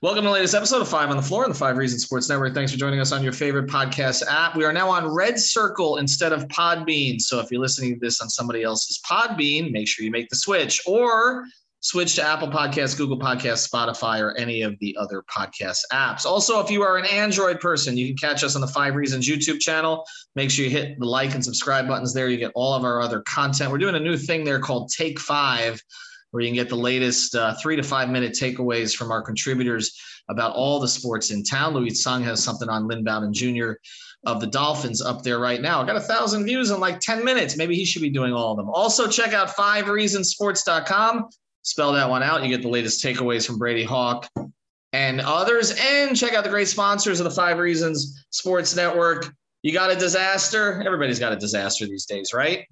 Welcome to the latest episode of Five on the Floor on the Five Reasons Sports Network. Thanks for joining us on your favorite podcast app. We are now on Red Circle instead of Podbean. So if you're listening to this on somebody else's Podbean, make sure you make the switch or switch to Apple Podcasts, Google Podcasts, Spotify, or any of the other podcast apps. Also, if you are an Android person, you can catch us on the Five Reasons YouTube channel. Make sure you hit the like and subscribe buttons there. You get all of our other content. We're doing a new thing there called Take Five where you can get the latest uh, three to five minute takeaways from our contributors about all the sports in town. Louis Tsang has something on Lynn Bowden Jr. of the Dolphins up there right now. Got a thousand views in like 10 minutes. Maybe he should be doing all of them. Also, check out fivereasonsports.com. Spell that one out. You get the latest takeaways from Brady Hawk and others. And check out the great sponsors of the Five Reasons Sports Network. You got a disaster. Everybody's got a disaster these days, right?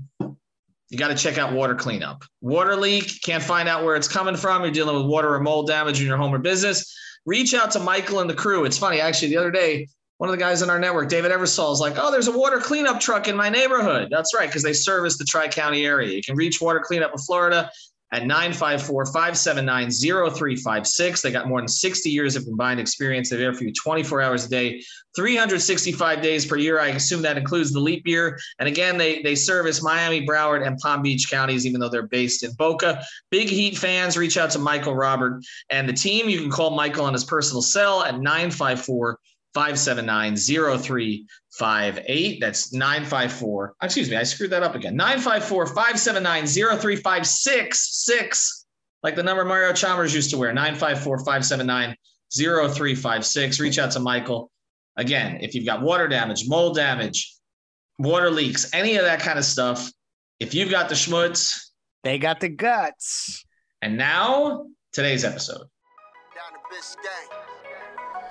You got to check out water cleanup. Water leak, can't find out where it's coming from. You're dealing with water or mold damage in your home or business. Reach out to Michael and the crew. It's funny, actually, the other day, one of the guys in our network, David Eversole, is like, Oh, there's a water cleanup truck in my neighborhood. That's right, because they service the Tri County area. You can reach Water Cleanup of Florida at 954-579-0356. They got more than 60 years of combined experience. They're there for you 24 hours a day, 365 days per year. I assume that includes the leap year. And again, they, they service Miami, Broward, and Palm Beach counties, even though they're based in Boca. Big Heat fans, reach out to Michael Robert and the team. You can call Michael on his personal cell at 954- 579 0358. That's 954. Excuse me, I screwed that up again. 954 579 0356. Like the number Mario Chalmers used to wear 954 579 0356. Reach out to Michael. Again, if you've got water damage, mold damage, water leaks, any of that kind of stuff, if you've got the schmutz, they got the guts. And now, today's episode. Down to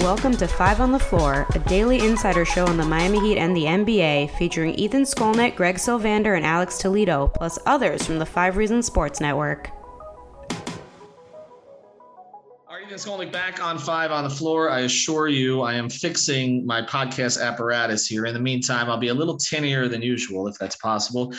Welcome to Five on the Floor, a daily insider show on the Miami Heat and the NBA, featuring Ethan Skolnick, Greg Sylvander, and Alex Toledo, plus others from the Five Reasons Sports Network. All right, Ethan Skolnick back on Five on the Floor. I assure you, I am fixing my podcast apparatus here. In the meantime, I'll be a little tinnier than usual, if that's possible.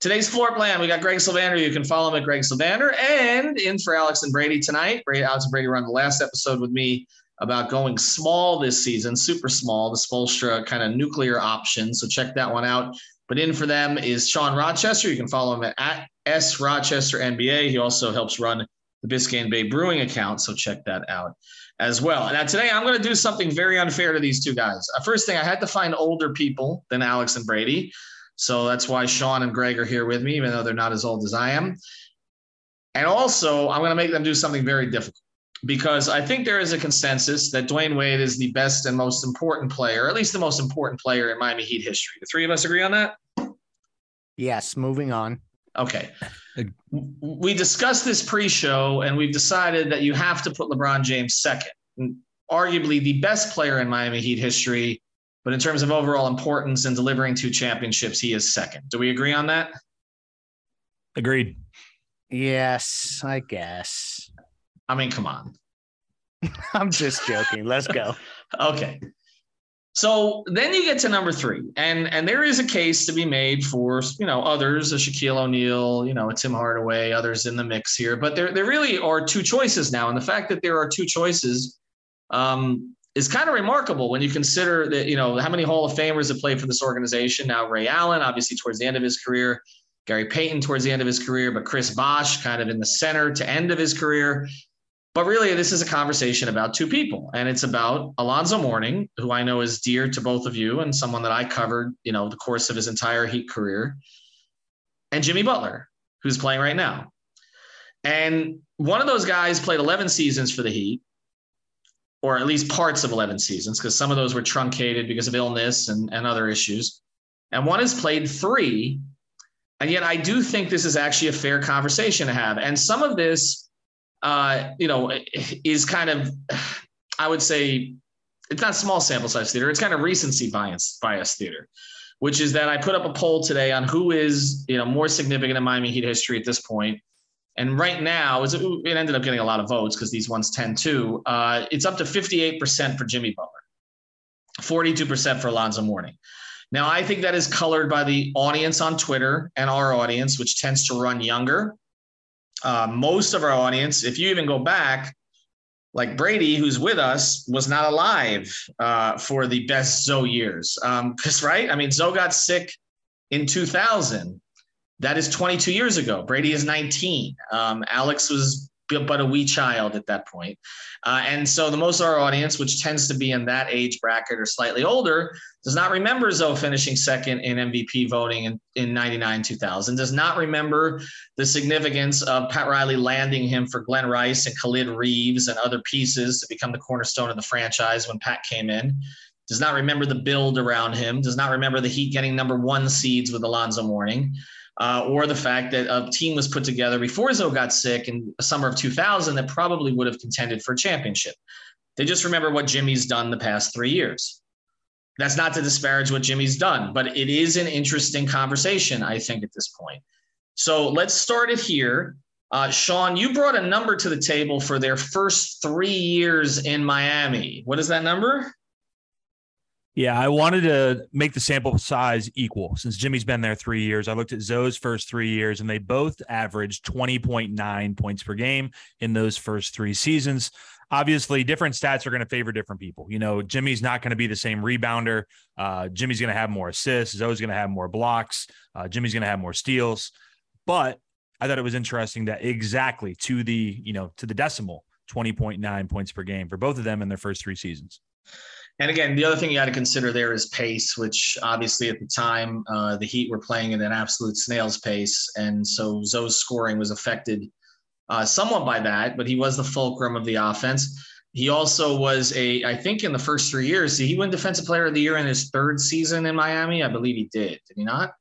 Today's floor plan, we got Greg Sylvander. You can follow him at Greg Sylvander. And in for Alex and Brady tonight. Brady, Alex and Brady were on the last episode with me about going small this season, super small, the Spoelstra kind of nuclear option. So check that one out. But in for them is Sean Rochester. You can follow him at, S Rochester NBA. He also helps run the Biscayne Bay Brewing account. So check that out as well. Now, today I'm going to do something very unfair to these two guys. Uh, first thing, I had to find older people than Alex and Brady. So that's why Sean and Greg are here with me, even though they're not as old as I am. And also, I'm going to make them do something very difficult because I think there is a consensus that Dwyane Wade is the best and most important player, at least the most important player in Miami Heat history. The three of us agree on that? Yes, moving on. Okay. We discussed this pre show, and we've decided that you have to put LeBron James second, arguably the best player in Miami Heat history. But in terms of overall importance and delivering two championships, he is second. Do we agree on that? Agreed. Yes, I guess. I mean, come on. I'm just joking. Let's go. okay. So then you get to number three, and and there is a case to be made for you know others, a Shaquille O'Neal, you know, a Tim Hardaway, others in the mix here. But there there really are two choices now, and the fact that there are two choices um, is kind of remarkable when you consider that you know how many Hall of Famers have played for this organization. Now Ray Allen, obviously towards the end of his career, Gary Payton towards the end of his career, but Chris Bosh kind of in the center to end of his career. But really, this is a conversation about two people, and it's about Alonzo Mourning, who I know is dear to both of you, and someone that I covered, you know, the course of his entire Heat career, and Jimmy Butler, who's playing right now. And one of those guys played 11 seasons for the Heat, or at least parts of 11 seasons, because some of those were truncated because of illness and, and other issues. And one has played three. And yet, I do think this is actually a fair conversation to have. And some of this uh, you know, is kind of, I would say, it's not small sample size theater. It's kind of recency bias bias theater. which is that I put up a poll today on who is you know more significant in Miami Heat history at this point. And right now, it ended up getting a lot of votes because these ones tend to. Uh, it's up to 58% for Jimmy Butler, 42% for Alonzo Mourning. Now, I think that is colored by the audience on Twitter and our audience, which tends to run younger. Uh, most of our audience, if you even go back, like Brady, who's with us, was not alive uh, for the best Zoe years. Because, um, right? I mean, Zoe got sick in 2000. That is 22 years ago. Brady is 19. Um, Alex was but a wee child at that point. Uh, and so the most of our audience, which tends to be in that age bracket or slightly older, does not remember Zoe finishing second in MVP voting in, in 99 2000, does not remember the significance of Pat Riley landing him for Glen Rice and Khalid Reeves and other pieces to become the cornerstone of the franchise when Pat came in. Does not remember the build around him, does not remember the Heat getting number one seeds with Alonzo Mourning uh, or the fact that a team was put together before Zoe got sick in the summer of 2000 that probably would have contended for a championship. They just remember what Jimmy's done the past three years. That's not to disparage what Jimmy's done, but it is an interesting conversation, I think, at this point. So let's start it here. Uh, Sean, you brought a number to the table for their first three years in Miami. What is that number? Yeah, I wanted to make the sample size equal since Jimmy's been there three years. I looked at Zoe's first three years, and they both averaged 20.9 points per game in those first three seasons. Obviously, different stats are going to favor different people. You know, Jimmy's not going to be the same rebounder. Uh, Jimmy's going to have more assists. Zoe's going to have more blocks. Uh, Jimmy's going to have more steals. But I thought it was interesting that exactly to the, you know, to the decimal, 20.9 points per game for both of them in their first three seasons. And again, the other thing you got to consider there is pace, which obviously at the time uh, the Heat were playing at an absolute snail's pace, and so Zoe's scoring was affected uh, somewhat by that. But he was the fulcrum of the offense. He also was a, I think, in the first three years, did he win Defensive Player of the Year in his third season in Miami? I believe he did. Did he not?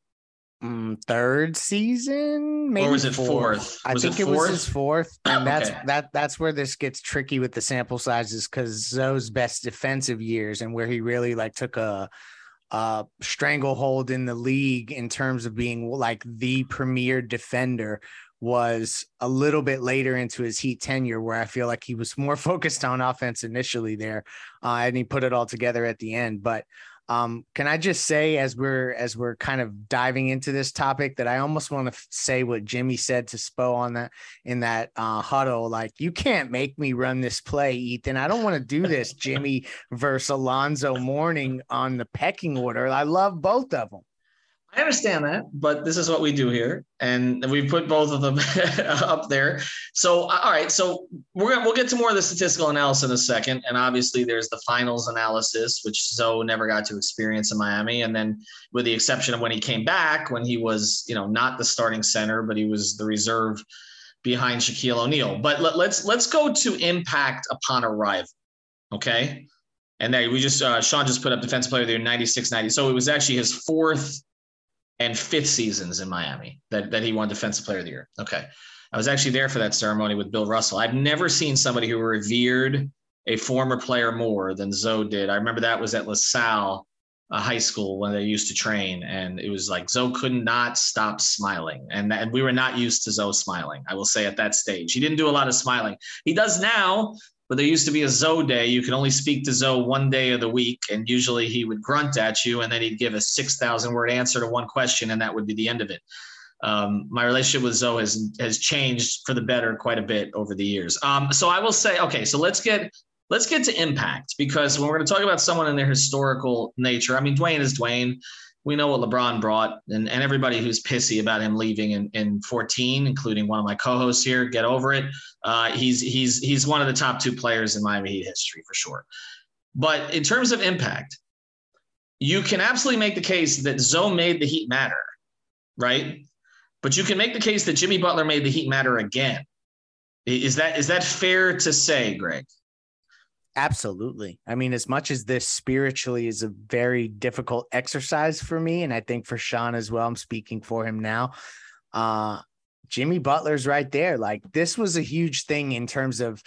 Mm, third season, maybe or was it fourth? fourth? I was think it, it, was his fourth, and that's okay. that. That's where this gets tricky with the sample sizes because Zoe's best defensive years and where he really like took a, a stranglehold in the league in terms of being like the premier defender was a little bit later into his Heat tenure, where I feel like he was more focused on offense initially there, uh, and he put it all together at the end. But um, can I just say, as we're as we're kind of diving into this topic, that I almost want to say what Jimmy said to Spo on that in that uh, huddle. Like, you can't make me run this play, Ethan. I don't want to do this, Jimmy versus Alonzo Mourning on the pecking order. I love both of them. I understand that, but this is what we do here, and we put both of them up there. So, all right, so we're we'll get to more of the statistical analysis in a second, and obviously there's the finals analysis, which Zoe never got to experience in Miami, and then with the exception of when he came back, when he was you know not the starting center, but he was the reserve behind Shaquille O'Neal. But let, let's let's go to impact upon arrival, okay? And then we just uh, Sean just put up defensive player there 96 90. So it was actually his fourth and fifth seasons in Miami that, that he won Defensive Player of the Year. Okay. I was actually there for that ceremony with Bill Russell. I've never seen somebody who revered a former player more than Zoe did. I remember that was at LaSalle uh, High School when they used to train, and it was like Zoe could not stop smiling, and and we were not used to Zoe smiling. I will say at that stage, he didn't do a lot of smiling. He does now, but there used to be a Zoe day. You could only speak to Zoe one day of the week, and usually he would grunt at you, and then he'd give a six thousand word answer to one question, and that would be the end of it. Um, my relationship with Zoe has has changed for the better quite a bit over the years. Um, so I will say, okay, so let's get let's get to impact because when we're going to talk about someone in their historical nature, I mean, Dwyane is Dwyane we know what LeBron brought, and, and everybody who's pissy about him leaving in, in 14, including one of my co-hosts here, get over it. Uh, he's he's he's one of the top two players in Miami Heat history for sure. But in terms of impact, you can absolutely make the case that Zoe made the Heat matter, right? But you can make the case that Jimmy Butler made the Heat matter again. Is that is that fair to say, Greg? Absolutely. I mean, as much as this spiritually is a very difficult exercise for me, and I think for Sean as well, I'm speaking for him now. Uh, Jimmy Butler's right there. Like, this was a huge thing in terms of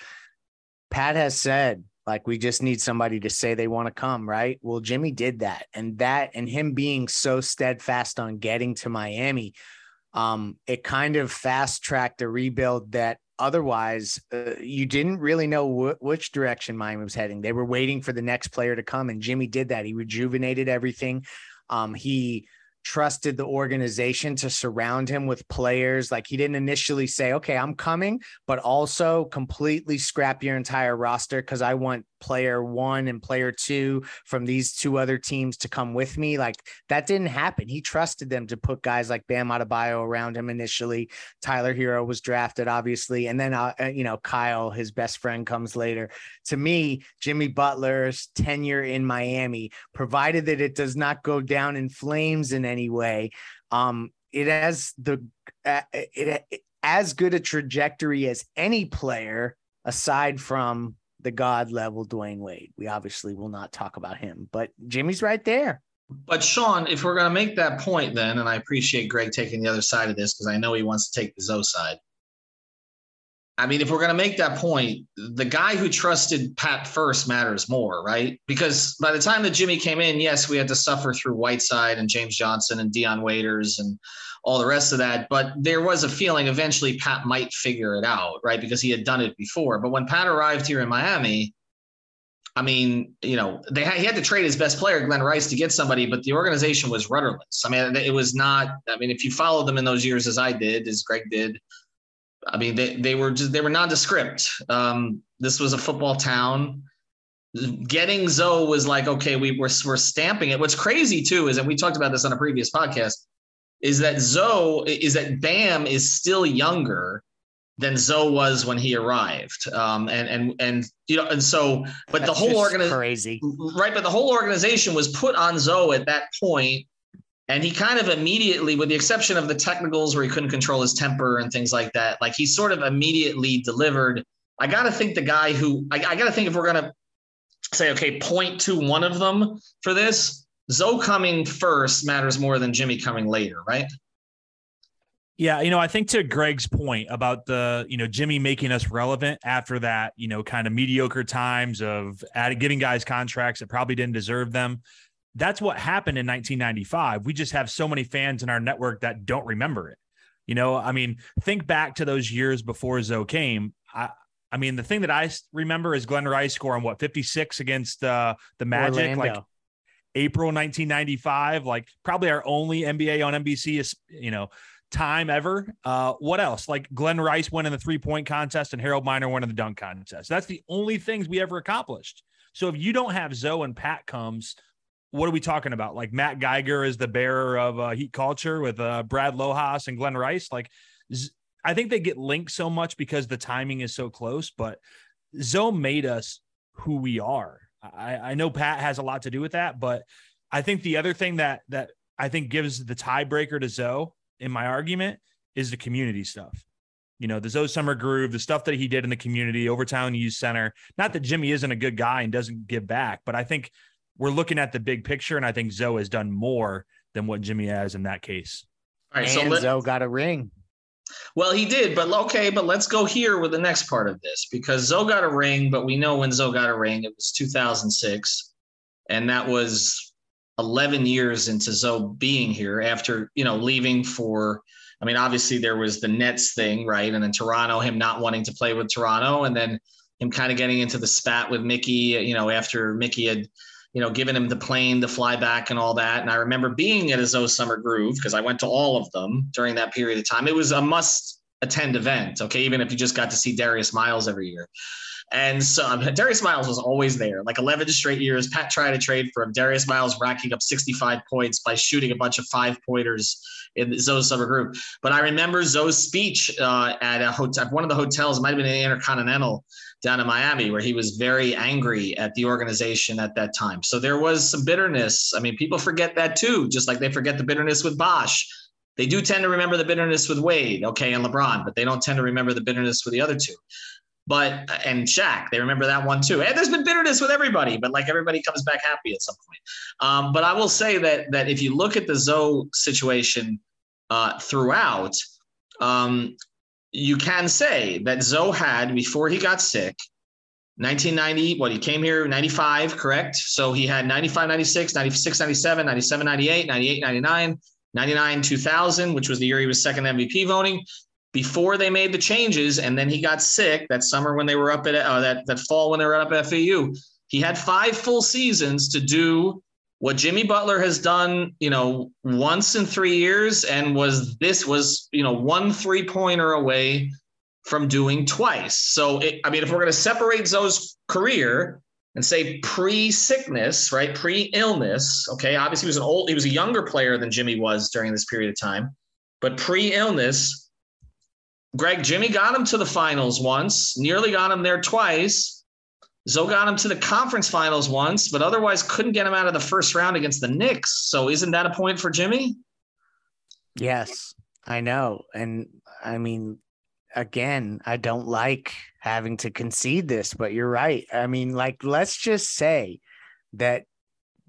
Pat has said Like we just need somebody to say they want to come, right? Well, Jimmy did that. And that and him being so steadfast on getting to Miami, um, it kind of fast tracked a rebuild that otherwise uh, you didn't really know wh- which direction Miami was heading. They were waiting for the next player to come, and Jimmy did that. He rejuvenated everything. Um, he trusted the organization to surround him with players. Like he didn't initially say, okay, I'm coming, but also completely scrap your entire roster because I want player one and player two from these two other teams to come with me. Like that didn't happen. He trusted them to put guys like Bam Adebayo around him initially. Tyler Herro was drafted, obviously. And then, uh, uh, you know, Kyle, his best friend, comes later. To me, Jimmy Butler's tenure in Miami, provided that it does not go down in flames in any way, um, it has the uh, it, it as good a trajectory as any player aside from the god level Dwyane Wade. We obviously will not talk about him, but Jimmy's right there. But Sean, if we're going to make that point, then, and I appreciate Greg taking the other side of this because I know he wants to take the Zo side. I mean, if we're going to make that point, the guy who trusted Pat first matters more, right? Because by the time that Jimmy came in, yes, we had to suffer through Whiteside and James Johnson and Dion Waiters and all the rest of that. But there was a feeling eventually Pat might figure it out, right? Because he had done it before. But when Pat arrived here in Miami, I mean, you know, they had, he had to trade his best player, Glen Rice, to get somebody, but the organization was rudderless. I mean, it was not. I mean, if you followed them in those years, as I did, as Greg did, I mean, they, they were just they were nondescript. Um, this was a football town. Getting Zoe was like, okay, we were we're stamping it. What's crazy too is, and we talked about this on a previous podcast, is that Zoe is that Bam is still younger than Zoe was when he arrived. Um, and and and you know, and so, but That's the whole organization, crazy, right? But the whole organization was put on Zoe at that point and he kind of immediately, with the exception of the technicals where he couldn't control his temper and things like that, like he sort of immediately delivered. I got to think the guy who, I, I got to think if we're to say, okay, point to one of them for this, Zo coming first matters more than Jimmy coming later, right? Yeah, you know, I think to Greg's point about the, you know, Jimmy making us relevant after that, you know, kind of mediocre times of giving guys contracts that probably didn't deserve them that's what happened in 1995. We just have so many fans in our network that don't remember it. You know, I mean, think back to those years before Zo came. I, I mean, the thing that I remember is Glen Rice scoring what 56 against uh, the Magic, Orlando. like April 1995, like probably our only NBA on NBC is, you know, time ever. Uh, what else? Like Glen Rice winning the three point contest and Harold Miner winning the dunk contest. That's the only things we ever accomplished. So if you don't have Zo and Pat comes what are we talking about? Like Matt Geiger is the bearer of uh, heat culture with uh, Brad Lohaus and Glen Rice. Like, I think they get linked so much because the timing is so close. But Zo made us who we are. I, I know Pat has a lot to do with that, but I think the other thing that that I think gives the tiebreaker to Zo in my argument is the community stuff. You know, the Zo Summer Groove, the stuff that he did in the community, Overtown Youth Center. Not that Jimmy isn't a good guy and doesn't give back, but I think we're looking at the big picture, and I think Zo has done more than what Jimmy has in that case. All right, and so Zo got a ring. Well, he did, but okay, but let's go here with the next part of this because Zo got a ring, but we know when Zo got a ring, it was 2006, and that was 11 years into Zo being here after you know leaving for. I mean, obviously there was the Nets thing, right, and then Toronto, him not wanting to play with Toronto, and then him kind of getting into the spat with Mickey, you know, after Mickey had you know, giving him the plane to fly back and all that. And I remember being at a Zo Summer Groove because I went to all of them during that period of time. It was a must attend event, okay, even if you just got to see Darius Miles every year. And so um, Darius Miles was always there, like 11 straight years. Pat tried to trade for him. Darius Miles racking up 65 points by shooting a bunch of five pointers in Zo's Summer Groove. But I remember Zo's speech uh, at a hotel, one of the hotels, might have been an Intercontinental down in Miami, where he was very angry at the organization at that time. So there was some bitterness. I mean, people forget that too, just like they forget the bitterness with Bosh. They do tend to remember the bitterness with Wade, okay, and LeBron, but they don't tend to remember the bitterness with the other two. But and Shaq, they remember that one too. And there's been bitterness with everybody, but like everybody comes back happy at some point. Um, but I will say that that if you look at the Zo situation uh, throughout, um, you can say that Zo had before he got sick 1990, what he came here 95, correct? So he had 95, 96, 96, 97, 97, 98, 98, 99, 99, 2000, which was the year he was second MVP voting before they made the changes. And then he got sick that summer when they were up at uh, that, that fall when they were up at FAU. He had five full seasons to do what Jimmy Butler has done, you know, once in three years and was this was, you know, one three pointer away from doing twice. So, it, I mean, if we're going to separate Zo's career and say pre-sickness, right, pre-illness, okay, obviously he was an old, he was a younger player than Jimmy was during this period of time, but pre-illness, Greg, Jimmy got him to the finals once, nearly got him there twice. Zoe got him to the conference finals once, but otherwise couldn't get him out of the first round against the Knicks. So isn't that a point for Jimmy? Yes, I know. And I mean, again, I don't like having to concede this, but you're right. I mean, like, let's just say that.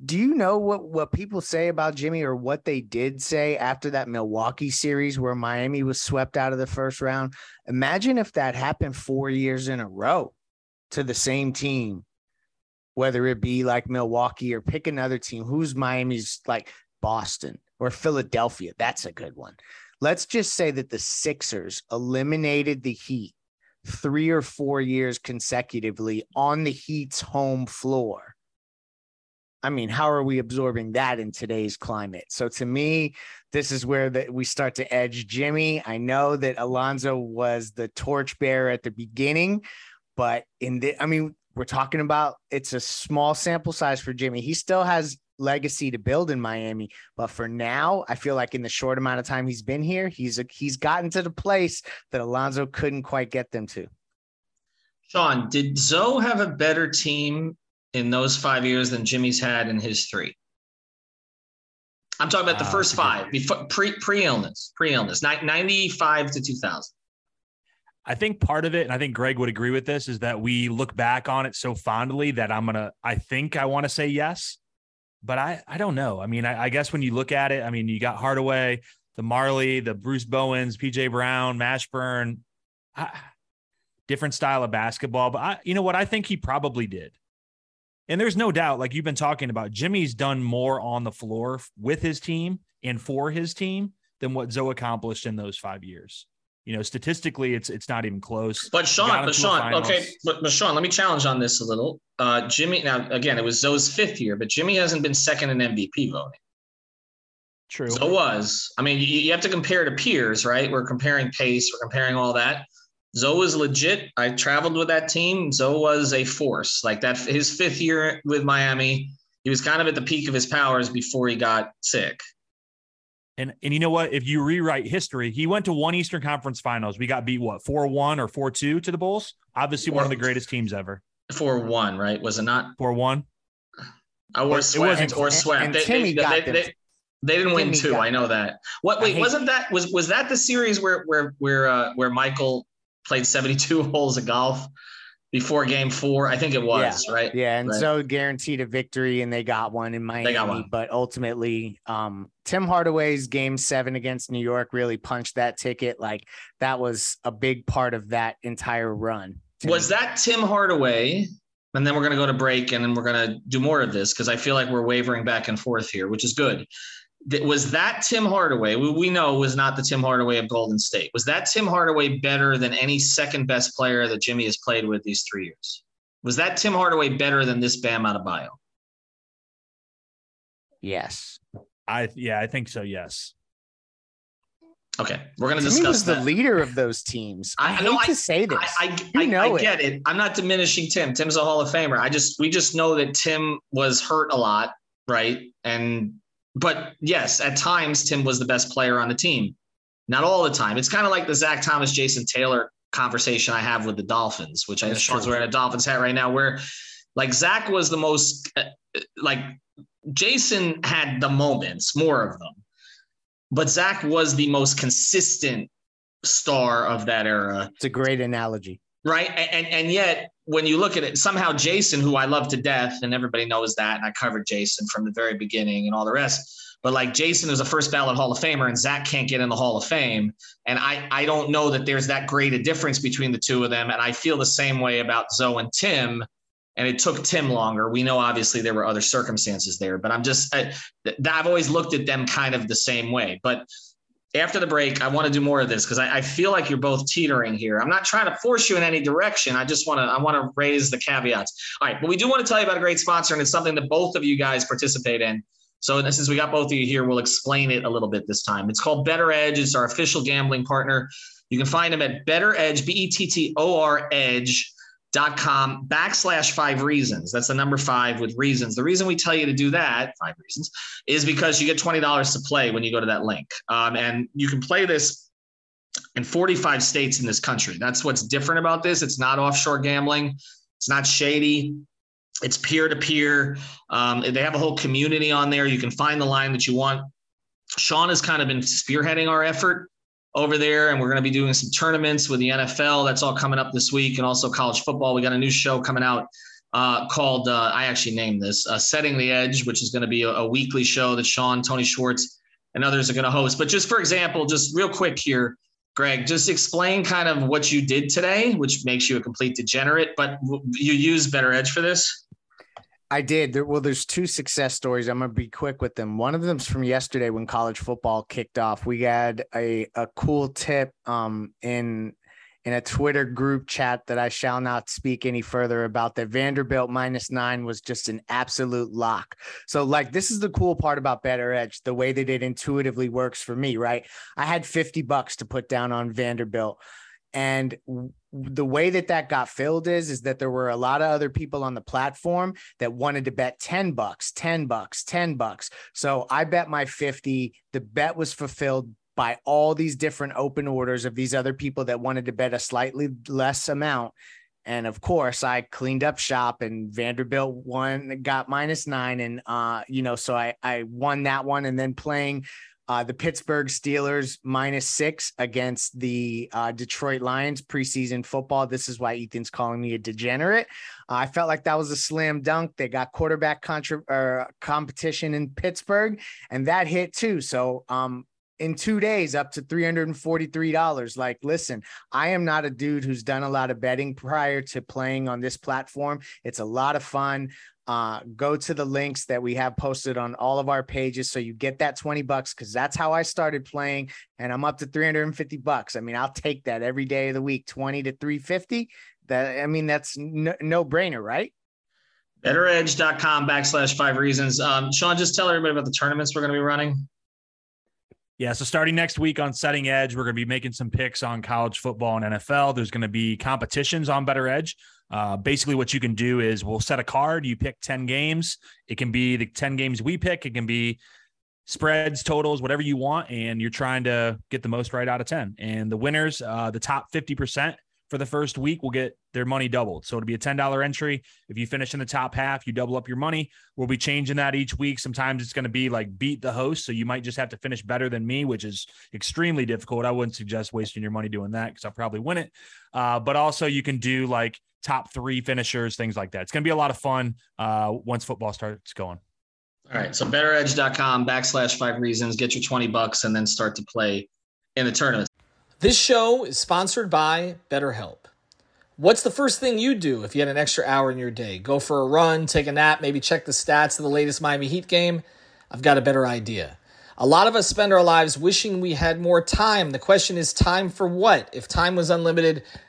Do you know what what people say about Jimmy or what they did say after that Milwaukee series where Miami was swept out of the first round? Imagine if that happened 4 years in a row to the same team. Whether it be like Milwaukee or pick another team who's Miami's like Boston or Philadelphia. That's a good one let's just say that the Sixers eliminated the Heat three or four years consecutively on the Heat's home floor. I mean, how are we absorbing that in today's climate? So to me, this is where that we start to edge Jimmy. I know that Alonzo was the torchbearer at the beginning, but in the, I mean, we're talking about it's a small sample size for Jimmy. He still has legacy to build in Miami. But for now, I feel like in the short amount of time he's been here, he's a, he's gotten to the place that Alonzo couldn't quite get them to. Sean, did Zoe have a better team in those five years than Jimmy's had in his three? I'm talking about the uh, first five before pre pre illness, pre illness, 95 to 2000. I think part of it, and I think Greg would agree with this, is that we look back on it so fondly that I'm gonna. I think I want to say yes but I I don't know. I mean, I, I, guess when you look at it, I mean, you got Hardaway, the Majerle, the Bruce Bowens, PJ Brown, Mashburn, I, different style of basketball. But I, you know what? I think he probably did. And there's no doubt, like you've been talking about, Jimmy's done more on the floor with his team and for his team than what Zoe accomplished in those five years. You know, statistically, it's it's not even close. But Sean, but Sean, okay, but, but Sean, let me challenge on this a little. Uh, Jimmy, now again, it was Zoe's fifth year, but Jimmy hasn't been second in MVP voting. True. So was. I mean, you, you have to compare to peers, right? We're comparing pace, we're comparing all that. Zoe was legit. I traveled with that team. Zoe was a force. Like that, his fifth year with Miami, he was kind of at the peak of his powers before he got sick. And and you know what? If you rewrite history, he went to one Eastern Conference Finals. We got beat what four one or four two to the Bulls. Obviously, four, one of the greatest teams ever. Four one, right? Was it not four one? I was swept. It wasn't or swept. And, and they, Timmy they, got they, them. They, they didn't win two. I know that. What? Wait, wasn't that was was that the series where where where uh, where Michael played seventy two holes of golf? Before game four. I think it was, yeah. right? Yeah. And right. so guaranteed a victory and they got one in Miami. They got one. But ultimately, um, Tim Hardaway's game seven against New York really punched that ticket. Like that was a big part of that entire run. Was me. that Tim Hardaway? And then we're going to go to break and then we're going to do more of this because I feel like we're wavering back and forth here, which is good was that Tim Hardaway? We, we know was not the Tim Hardaway of Golden State. Was that Tim Hardaway better than any second best player that Jimmy has played with these three years? Was that Tim Hardaway better than this Bam Adebayo? Yes. I yeah, I think so. Yes. Okay, we're going to discuss. was that. the leader of those teams. I, I hate know, to I, say this. I, I, you know I, get it. I'm not diminishing Tim. Tim's a Hall of Famer. I just we just know that Tim was hurt a lot, right? And but yes, at times Tim was the best player on the team. Not all the time. It's kind of like the Zach Thomas, Jason Taylor conversation I have with the Dolphins, which I know Sean's wearing a Dolphins hat right now, where like Zach was the most uh, like Jason had the moments, more of them, but Zach was the most consistent star of that era. It's a great analogy. Right. And and yet when you look at it, somehow Jason, who I love to death, and everybody knows that, and I covered Jason from the very beginning and all the rest. But like Jason is a first ballot Hall of Famer and Zach can't get in the Hall of Fame. And I, I don't know that there's that great a difference between the two of them. And I feel the same way about Zoe and Tim. And it took Tim longer. We know obviously there were other circumstances there, but I'm just, I, I've always looked at them kind of the same way. But after the break, I want to do more of this because I, I, feel like you're both teetering here. I'm not trying to force you in any direction. I just want to I want to raise the caveats. All right, but we do want to tell you about a great sponsor, and it's something that both of you guys participate in. So since we got both of you here, we'll explain it a little bit this time. It's called BettorEdge. It's our official gambling partner. You can find them at BettorEdge, B E T T O R Edge dot com backslash five reasons. That's the number five with reasons. The reason we tell you to do that, five reasons, is because you get $20 to play when you go to that link. Um, and you can play this in 45 states in this country. That's what's different about this. It's not offshore gambling, it's not shady. It's peer to peer. They have a whole community on there. You can find the line that you want. Sean has kind of been spearheading our effort over there, and we're going to be doing some tournaments with the NFL. That's all coming up this week, and also college football. We got a new show coming out uh, called uh, I actually named this uh, "Setting the Edge," which is going to be a, a, weekly show that Sean, Tony Schwartz, and others are going to host. But just for example, just real quick here, Greg, just explain kind of what you did today, which makes you a complete degenerate. But you use BettorEdge for this. I did. There, well, there's two success stories. I'm gonna be quick with them. One of them's from yesterday when college football kicked off. We had a a cool tip um in in a Twitter group chat that I shall not speak any further about that Vanderbilt minus nine was just an absolute lock. So, like, this is the cool part about BettorEdge, the way that it intuitively works for me, right? I had 50 bucks to put down on Vanderbilt. And the way that that got filled is is that there were a lot of other people on the platform that wanted to bet 10 bucks 10 bucks 10 bucks. So i bet my 50 the bet was fulfilled by all these different open orders of these other people that wanted to bet a slightly less amount. And of course i cleaned up shop and vanderbilt won got minus nine and uh you know so i i won that one. And then playing uh, the Pittsburgh Steelers minus six against the uh, Detroit Lions preseason football. This is why Ethan's calling me a degenerate. Uh, I felt like that was a slam dunk. They got quarterback contra- or competition in Pittsburgh, and that hit too. So, um, in two days, up to $343. Like, listen, I am not a dude who's done a lot of betting prior to playing on this platform. It's a lot of fun uh, go to the links that we have posted on all of our pages so you get that 20 bucks because that's how I started playing and I'm up to 350 bucks. I mean, I'll take that every day of the week, 20 to 350. That I mean, that's no, no brainer, right? BettorEdge.com backslash five reasons. Um, Sean, just tell everybody about the tournaments we're going to be running. Yeah, so starting next week on Setting Edge, we're going to be making some picks on college football and NFL. There's going to be competitions on BettorEdge. Uh, basically, what you can do is we'll set a card. You pick 10 games. It can be the 10 games we pick, it can be spreads, totals, whatever you want. And you're trying to get the most right out of 10. And the winners, uh, the top 50% for the first week will get their money doubled. So it'll be a $10 entry. If you finish in the top half, you double up your money. We'll be changing that each week. Sometimes it's going to be like beat the host. So you might just have to finish better than me, which is extremely difficult. I wouldn't suggest wasting your money doing that because I'll probably win it. Uh, but also you can do like top three finishers, things like that. It's going to be a lot of fun uh, once football starts going. All right. So bettoredge.com backslash five reasons, get your 20 bucks and then start to play in the tournament. This show is sponsored by BetterHelp. What's the first thing you do if you had an extra hour in your day? Go for a run, take a nap, maybe check the stats of the latest Miami Heat game? I've got a better idea. A lot of us spend our lives wishing we had more time. The question is, time for what? If time was unlimited,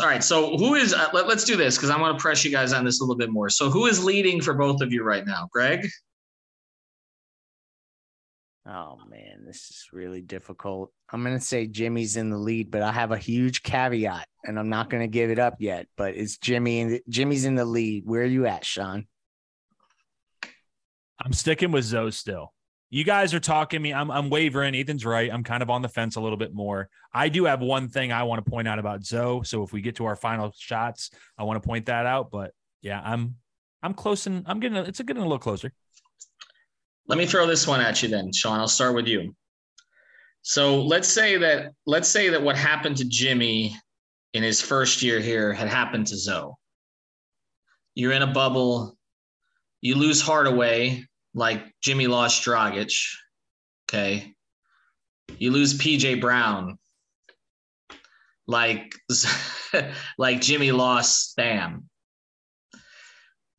All right. So who is? Uh, let, us do this because I want to press you guys on this a little bit more. So who is leading for both of you right now, Greg? Oh man, this is really difficult. I'm gonna say Jimmy's in the lead, but I have a huge caveat, and I'm not gonna give it up yet. But it's Jimmy and Jimmy's in the lead. Where are you at, Sean? I'm sticking with Zoe still you guys are talking me. I'm, I'm wavering. Ethan's right. I'm kind of on the fence a little bit more. I do have one thing I want to point out about Zoe. So if we get to our final shots, I want to point that out. But yeah, I'm I'm close and I'm getting it's getting a little closer. Let me throw this one at you then, Sean. I'll start with you. So let's say that let's say that what happened to Jimmy in his first year here had happened to Zoe. You're in a bubble. You lose Hardaway, like Jimmy lost Dragic. Okay. You lose PJ Brown. Like, like Jimmy lost Bam.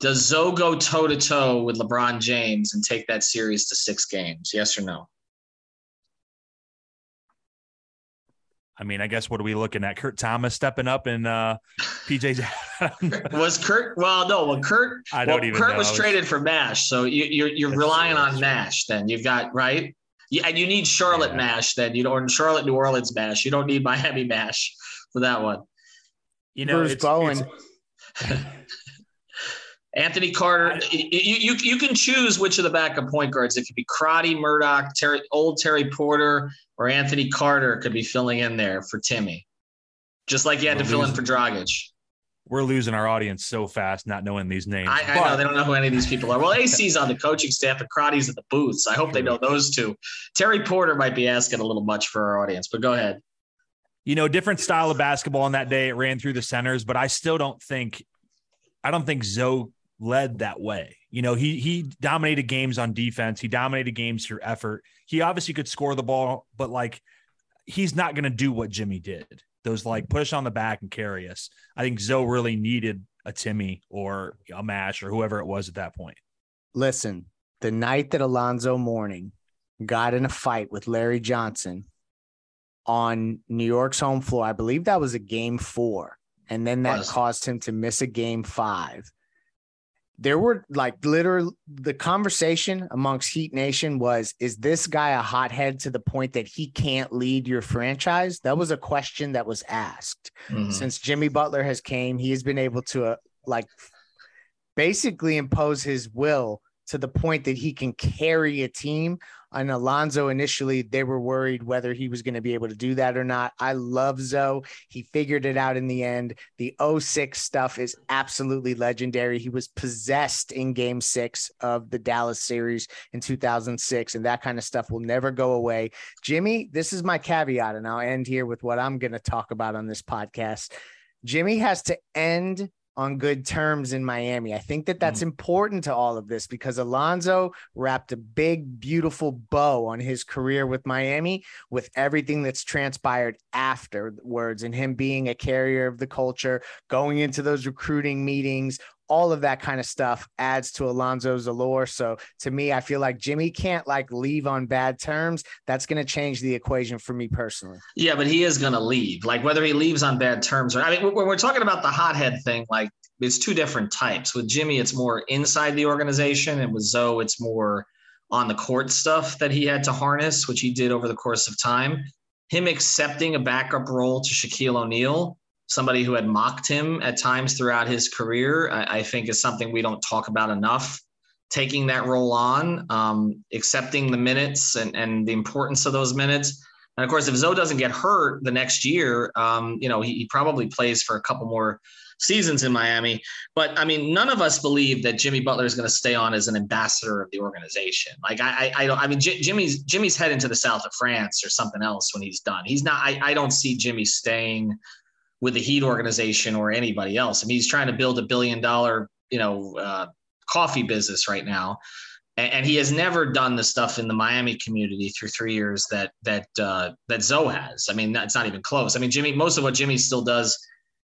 Does Zoe go toe to toe with LeBron James and take that series to six games? Yes or no? I mean, I guess what are we looking at? Kurt Thomas stepping up and uh PJ's was Kurt well no well Kurt I don't well, even Kurt know. was traded for Mash, so you, are you're, you're relying on Mash then. You've got right? Yeah, and you need Charlotte yeah. Mash then, you know, or Charlotte New Orleans Mash. You don't need Miami Mash for that one. You know, Bruce it's, Bowen. It's, Anthony Carter, you, you, you can choose which of the backup point guards. It could be Crotty, Murdock, Terry, old Terry Porter, or Anthony Carter could be filling in there for Timmy, just like you had We're to fill losing. in for Dragic. We're losing our audience so fast, not knowing these names. I, I know they don't know who any of these people are. Well, AC's on the coaching staff and Crotty's at the booths. I hope they know those two. Terry Porter might be asking a little much for our audience, but go ahead. You know, different style of basketball on that day. It ran through the centers, but I still don't think, I don't think Zoe led that way. You know, he he dominated games on defense. He dominated games through effort. He obviously could score the ball, but like he's not going to do what Jimmy did. Those like push on the back and carry us. I think Zoe really needed a Timmy or a Mash or whoever it was at that point. Listen, the night that Alonzo Mourning got in a fight with Larry Johnson on New York's home floor, I believe that was a game four. And then that caused him to miss a game five there were like literally the conversation amongst Heat Nation was is this guy a hothead to the point that he can't lead your franchise? That was a question that was asked. Mm-hmm. Since Jimmy Butler has came, he has been able to uh, like basically impose his will to the point that he can carry a team on Alonzo initially, they were worried whether he was going to be able to do that or not. I love Zoe. He figured it out in the end. The 06 stuff is absolutely legendary. He was possessed in game six of the Dallas series in 2006, and that kind of stuff will never go away. Jimmy, this is my caveat, and I'll end here with what I'm going to talk about on this podcast. Jimmy has to end on good terms in Miami. I think that that's mm. important to all of this because Alonzo wrapped a big, beautiful bow on his career with Miami with everything that's transpired afterwards and him being a carrier of the culture, going into those recruiting meetings, all of that kind of stuff adds to Alonzo's allure. So to me, I feel like Jimmy can't like leave on bad terms. That's going to change the equation for me personally. Yeah, but he is going to leave. Like whether he leaves on bad terms or I mean, when we're talking about the hothead thing, like it's two different types. With Jimmy, it's more inside the organization, and with Zoe, it's more on the court stuff that he had to harness, which he did over the course of time. Him accepting a backup role to Shaquille O'Neal somebody who had mocked him at times throughout his career, I, I think is something we don't talk about enough. Taking that role on, um, accepting the minutes and, and the importance of those minutes. And of course, if Zo doesn't get hurt the next year, um, you know, he, he, probably plays for a couple more seasons in Miami. But I mean, none of us believe that Jimmy Butler is going to stay on as an ambassador of the organization. Like I, I, I don't. I mean, J- Jimmy's Jimmy's heading to the south of France or something else when he's done. He's not. I, I don't see Jimmy staying with the Heat organization or anybody else. I mean, he's trying to build a billion dollar, you know, uh, coffee business right now. And, and, he has never done the stuff in the Miami community through three years that that uh, that Zo has. I mean, it's not even close. I mean, Jimmy, most of what Jimmy still does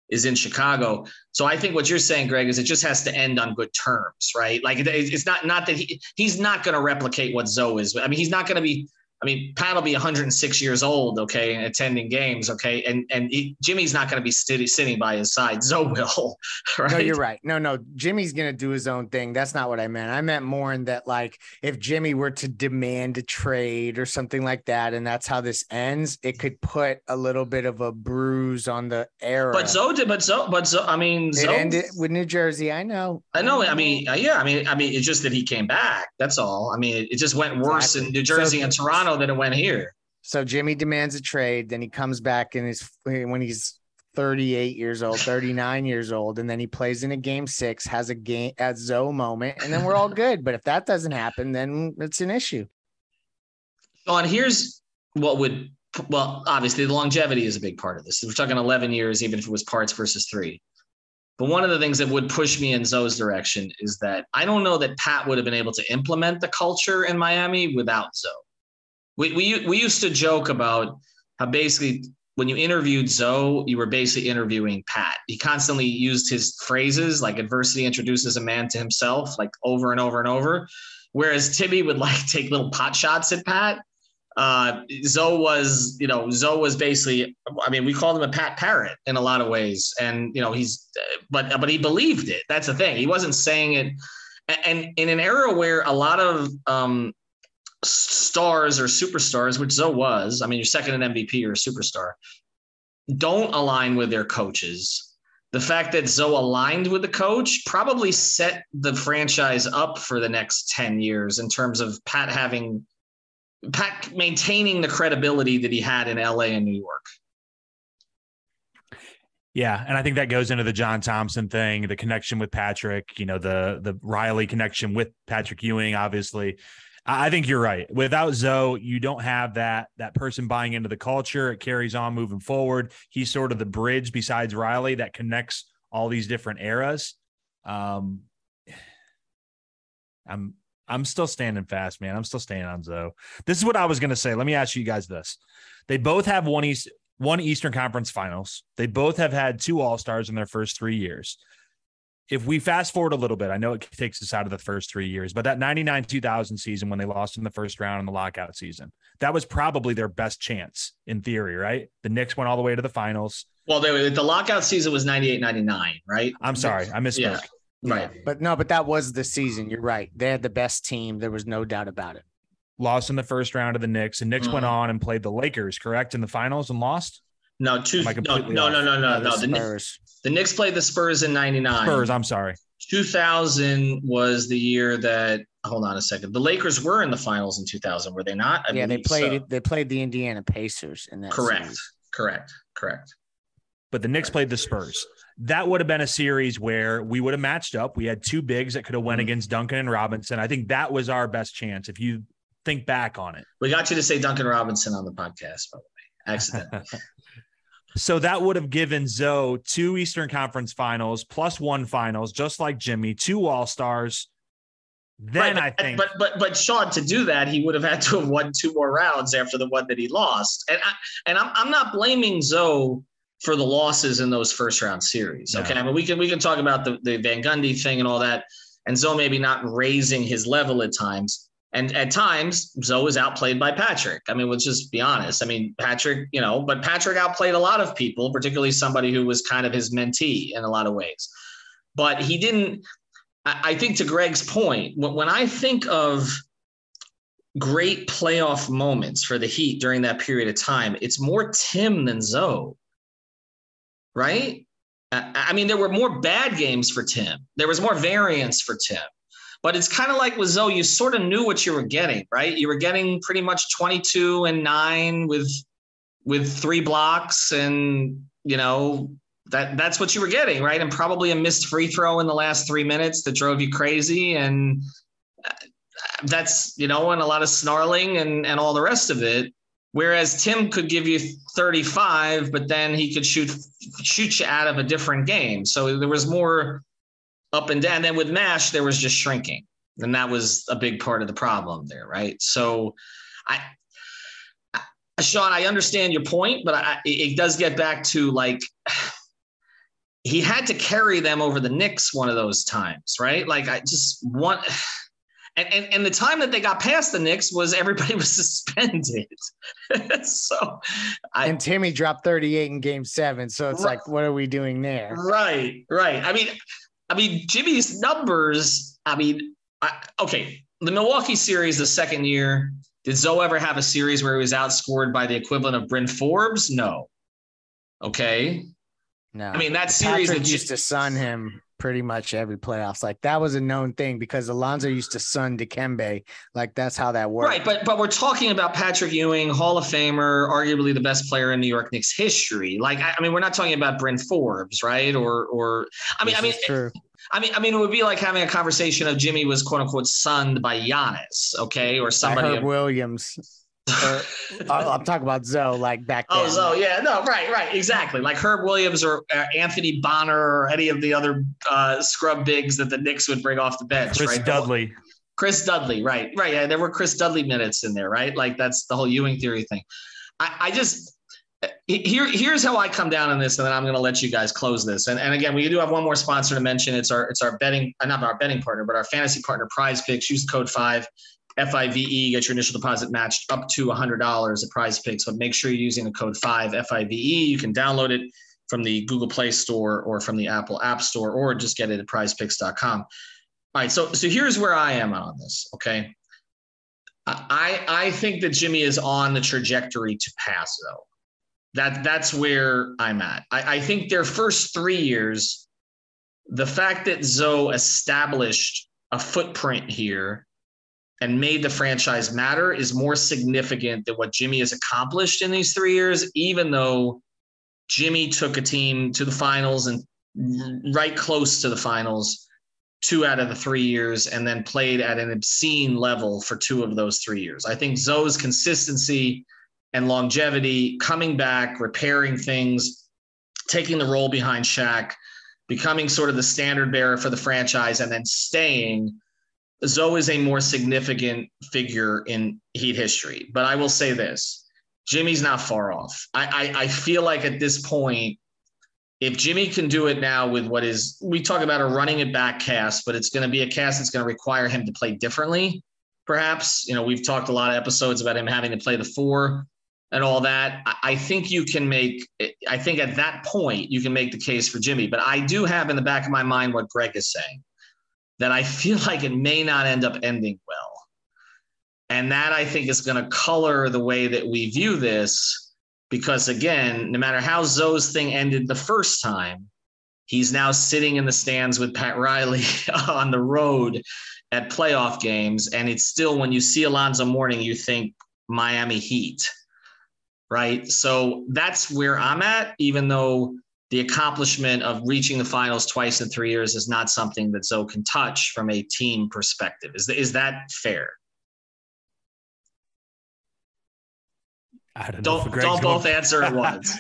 is in Chicago. So I think what you're saying, Greg, is it just has to end on good terms, right? Like it's not not that he he's not going to replicate what Zo is. I mean, he's not going to be I mean, Pat will be 106 years old, okay, attending games, okay, and and he, Jimmy's not going to be sitting sitting by his side. Zo will, right? No, you're right. No, no, Jimmy's going to do his own thing. That's not what I meant. I meant more in that, like, if Jimmy were to demand a trade or something like that, and that's how this ends, it could put a little bit of a bruise on the era. But Zo did, but Zo, but Zo, I mean, Zo, it ended with New Jersey. I know. I know. I mean, yeah. I mean, I mean, it's just that he came back. That's all. I mean, it, just went worse exactly. in New Jersey so, and Toronto than it went here. So Jimmy demands a trade. Then he comes back and is when he's 38 years old, 39 years old, and then he plays in a game six, has a game at Zo moment, and then we're all good. But if that doesn't happen, then it's an issue. Sean, here's what would well, obviously the longevity is a big part of this. We're talking 11 years, even if it was parts versus three. But one of the things that would push me in Zo's direction is that I don't know that Pat would have been able to implement the culture in Miami without Zo. We, we, we used to joke about how basically when you interviewed Zo, you were basically interviewing Pat. He constantly used his phrases like adversity introduces a man to himself, like over and over and over. Whereas Timmy would like take little pot shots at Pat. Uh, Zo was, you know, Zo was basically, I mean, we called him a Pat Parrot in a lot of ways. And, you know, he's, but, but he believed it. That's the thing. He wasn't saying it. And in an era where a lot of um, stars or superstars, which Zo was, I mean, you're second in MVP or a superstar, don't align with their coaches. The fact that Zo aligned with the coach probably set the franchise up for the next 10 years in terms of Pat having Pat maintaining the credibility that he had in LA and New York. Yeah, and I think that goes into the John Thompson thing, the connection with Patrick, you know, the the Riley connection with Patrick Ewing, obviously. I think you're right. Without Zo, you don't have that that person buying into the culture. It carries on moving forward. He's sort of the bridge besides Riley that connects all these different eras. Um, I'm I'm still standing fast, man. I'm still staying on Zo. This is what I was gonna say. Let me ask you guys this: They both have one East one Eastern Conference Finals. They both have had two All Stars in their first three years if we fast forward a little bit, I know it takes us out of the first three years, but that 99 2000 season when they lost in the first round in the lockout season, that was probably their best chance in theory, right? The Knicks went all the way to the finals. Well, they, the lockout season was 98 99, right? I'm sorry, I misspoke. Yeah, right. But no, but that was the season. You're right. They had the best team. There was no doubt about it. Lost in the first round of the Knicks, and Knicks mm-hmm. went on and played the Lakers, correct, in the finals and lost? No, two. No, no, no, no, no, no, no. The, Spurs. The Knicks played the Spurs in '99. Spurs. I'm sorry. 2000 was the year that. Hold on a second. The Lakers were in the finals in 2000, were they not? I yeah, they played. So. They played the Indiana Pacers in that. Correct. Series. Correct. Correct. But the Knicks played the Spurs. That would have been a series where we would have matched up. We had two bigs that could have went mm-hmm. against Duncan and Robinson. I think that was our best chance. If you think back on it, we got you to say Duncan Robinson on the podcast, by the way, accidentally. So that would have given Zo two Eastern Conference finals plus one finals, just like Jimmy, two All Stars. Then right, I think, but but but Sean, to do that, he would have had to have won two more rounds after the one that he lost. And I and I'm I'm not blaming Zo for the losses in those first round series. Okay, I mean we can we can talk about the the Van Gundy thing and all that, and Zo maybe not raising his level at times. And at times, Zoe was outplayed by Patrick. I mean, let's just be honest. I mean, Patrick, you know, but Patrick outplayed a lot of people, particularly somebody who was kind of his mentee in a lot of ways. But he didn't, I think to Greg's point, when I think of great playoff moments for the Heat during that period of time, it's more Tim than Zoe, right? I mean, there were more bad games for Tim. There was more variance for Tim. But it's kind of like with Zoe, you sort of knew what you were getting, right? You were getting pretty much 22 and nine with with three blocks and you know that that's what you were getting, right? And probably a missed free throw in the last three minutes that drove you crazy. And uh, that's, you know, and a lot of snarling and, and all the rest of it. Whereas Tim could give you 35, but then he could shoot shoot you out of a different game. So there was more up and down. And then with Mash, there was just shrinking. And that was a big part of the problem there, right? So I Sean, I understand your point, but I, it does get back to like he had to carry them over the Knicks one of those times, right? Like I just want and, and, and the time that they got past the Knicks was everybody was suspended. so I, and Timmy dropped 38 in game seven. So it's right, like, what are we doing there? Right, right. I mean, I mean, Jimmy's numbers, I mean, I, okay, the Milwaukee series, the second year, did Zoe ever have a series where he was outscored by the equivalent of Bryn Forbes? No. Okay. No. I mean, that series that used to sun him pretty much every playoffs. Like that was a known thing because Alonzo used to sun Dikembe. Like that's how that worked. Right, but but we're talking about Patrick Ewing, Hall of Famer, arguably the best player in New York Knicks history. Like I, I mean, we're not talking about Bryn Forbes, right? Or or I mean, this I mean, I mean, I mean, it would be like having a conversation of Jimmy was quote unquote sunned by Giannis, okay, or somebody. Herb Williams. Or, I'm talking about Zoe, like back oh, then. Oh, Zoe, yeah, no, right, right, exactly. Like Herb Williams or uh, Anthony Bonner or any of the other uh, scrub bigs that the Knicks would bring off the bench. Chris right? Dudley. Chris Dudley, right, right. Yeah, there were Chris Dudley minutes in there, right? Like that's the whole Ewing theory thing. I, I just here, here's how I come down on this, and then I'm going to let you guys close this. And, and again, we do have one more sponsor to mention. It's our it's our betting, uh, not our betting partner, but our fantasy partner, Prize Picks. Use the code five F I V E. Get your initial deposit matched up to hundred dollars at Prize Picks. But make sure you're using the code five F I V E. You can download it from the Google Play Store or from the Apple App Store, or just get it at PrizePicks.com. All right, so so here's where I am on this. Okay, I I think that Jimmy is on the trajectory to pass Zo. That that's where I'm at. I, I think their first three years, the fact that Zoe established a footprint here and made the franchise matter is more significant than what Jimmy has accomplished in these three years, even though Jimmy took a team to the finals and right close to the finals two out of the three years and then played at an obscene level for two of those three years. I think Zoe's consistency and longevity, coming back, repairing things, taking the role behind Shaq, becoming sort of the standard bearer for the franchise, and then staying. Zoe is a more significant figure in Heat history. But I will say this Jimmy's not far off. I, I, I feel like at this point, if Jimmy can do it now with what is, we talk about a running it back cast, but it's going to be a cast that's going to require him to play differently. Perhaps, you know, we've talked a lot of episodes about him having to play the four and all that, I think you can make, I think at that point, you can make the case for Jimmy. But I do have in the back of my mind what Greg is saying that I feel like it may not end up ending well. And that I think is going to color the way that we view this. Because again, no matter how Zoe's thing ended the first time, he's now sitting in the stands with Pat Riley on the road at playoff games. And it's still, when you see Alonzo Mourning, you think Miami Heat right? So that's where I'm at, even though the accomplishment of reaching the finals twice in three years is not something that Zoe can touch from a team perspective. Is, is that fair? I don't, don't, don't both answer at once.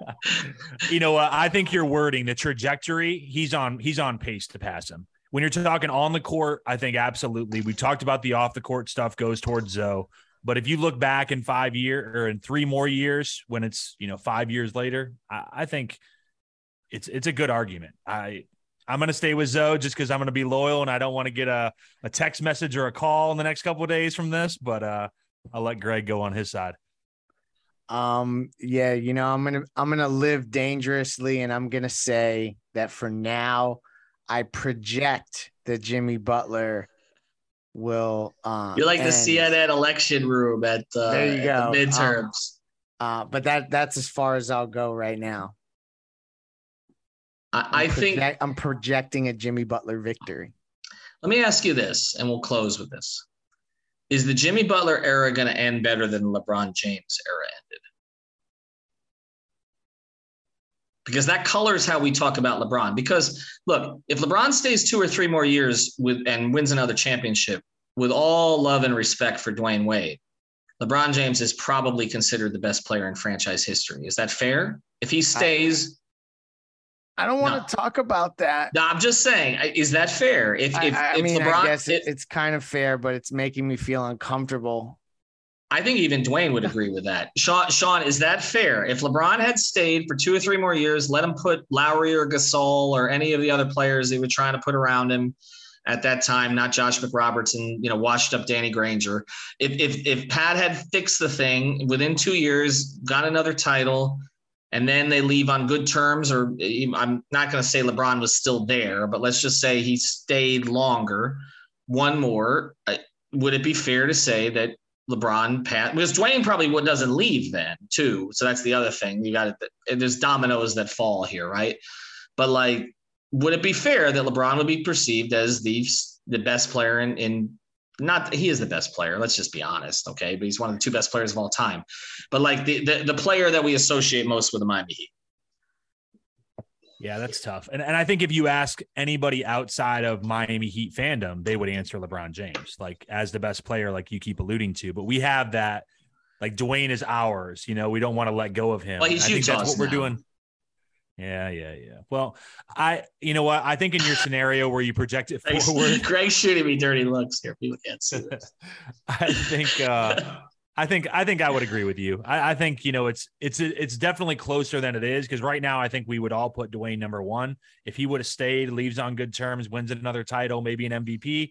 you know, uh, I think your wording, the trajectory, he's on he's on pace to pass him. When you're talking on the court, I think absolutely. We talked about the off the court stuff goes towards Zoe. But if you look back in five years or in three more years, when it's you know five years later, I, I think it's it's a good argument. I I'm going to stay with Zoe just because I'm going to be loyal and I don't want to get a, a text message or a call in the next couple of days from this. But uh, I'll let Greg go on his side. Um, yeah, you know, I'm gonna I'm gonna live dangerously, and I'm gonna say that for now, I project that Jimmy Butler will. Uh, You're like end. the CNN election room at, uh, there you go. The midterms. Um, uh, but that that's as far as I'll go right now. I, I think I'm projecting a Jimmy Butler victory. Let me ask you this, and we'll close with this: Is the Jimmy Butler era going to end better than LeBron James era Because that colors how we talk about LeBron. Because look, if LeBron stays two or three more years with and wins another championship, with all love and respect for Dwyane Wade, LeBron James is probably considered the best player in franchise history. Is that fair? If he stays, I don't want No. to talk about that. no, I'm just saying, is that fair? If I, if, I if mean, LeBron, I guess it, it's kind of fair, but it's making me feel uncomfortable. I think even Dwyane would agree with that. Sean, Sean, is that fair? If LeBron had stayed for two or three more years, let him put Lowry or Gasol or any of the other players they were trying to put around him at that time, not Josh McRoberts and you know washed up Danny Granger. If if if Pat had fixed the thing within two years, got another title, and then they leave on good terms, or I'm not going to say LeBron was still there, but let's just say he stayed longer, one more. uh, Would it be fair to say that LeBron, Pat, because Dwyane probably doesn't leave then too. So that's the other thing. You got it. There's dominoes that fall here, right? But like, would it be fair that LeBron would be perceived as the the best player in in not he is the best player. Let's just be honest, okay? But he's one of the two best players of all time. But like the the, the player that we associate most with the Miami Heat. Yeah, that's tough. And and I think if you ask anybody outside of Miami Heat fandom, they would answer LeBron James, like as the best player, like you keep alluding to. But we have that, like Dwyane is ours. You know, we don't want to let go of him. Well, he's I think that's what we're doing. Yeah, yeah, yeah. Well, I, you know what? I think in your scenario where you project it forward, Greg's shooting me dirty looks here. People can't see this. I think uh I think I think I would agree with you. I, I think you know it's it's it's definitely closer than it is because right now I think we would all put Dwyane number one. If he would have stayed, leaves on good terms, wins another title, maybe an MVP,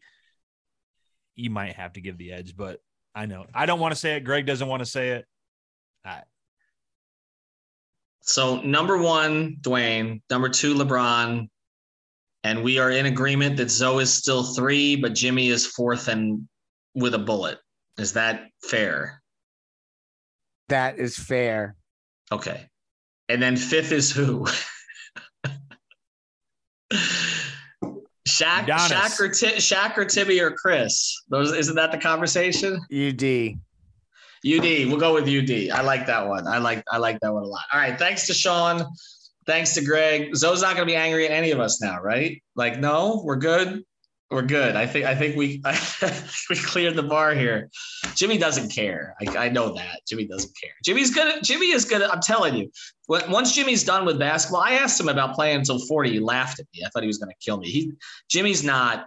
you might have to give the edge. But I know I don't want to say it. Greg doesn't want to say it. I, So number one, Dwyane. Number two, LeBron. And we are in agreement that Zoe is still three, but Jimmy is fourth and with a bullet. Is that fair? That is fair. Okay. And then fifth is who? Shaq, Giannis. Shaq or Ti- Shaq or Timmy or Chris? Those isn't that the conversation? UD. UD. We'll go with UD. I like that one. I like I like that one a lot. All right. Thanks to Sean. Thanks to Greg. Zoe's not going to be angry at any of us now, right? Like, no, we're good. We're good. I think I think we we cleared the bar here. Jimmy doesn't care. I, I know that Jimmy doesn't care. Jimmy's gonna. Jimmy is gonna. I'm telling you. Once Jimmy's done with basketball, I asked him about playing until 40. He laughed at me. I thought he was gonna kill me. He Jimmy's not.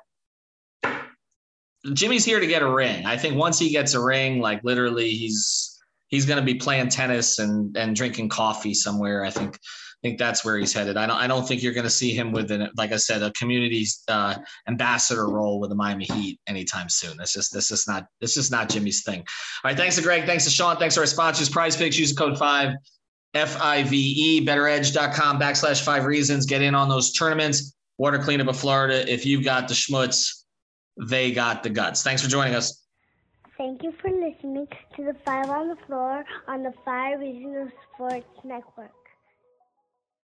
Jimmy's here to get a ring. I think once he gets a ring, like literally, he's he's going to be playing tennis and and drinking coffee somewhere. I think think that's where he's headed. I don't I don't think you're going to see him with an like I said a community uh, ambassador role with the Miami Heat anytime soon. That's just this is not this is not Jimmy's thing. All right, thanks to Greg, thanks to Sean, thanks to our sponsors, Prize Picks. Use code five. F I V E, bettoredge.com backslash five reasons. Get in on those tournaments. Water cleanup of Florida. If you've got the schmutz, they got the guts. Thanks for joining us. Thank you for listening to the Five on the Floor on the Five Regional Sports Network.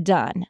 done.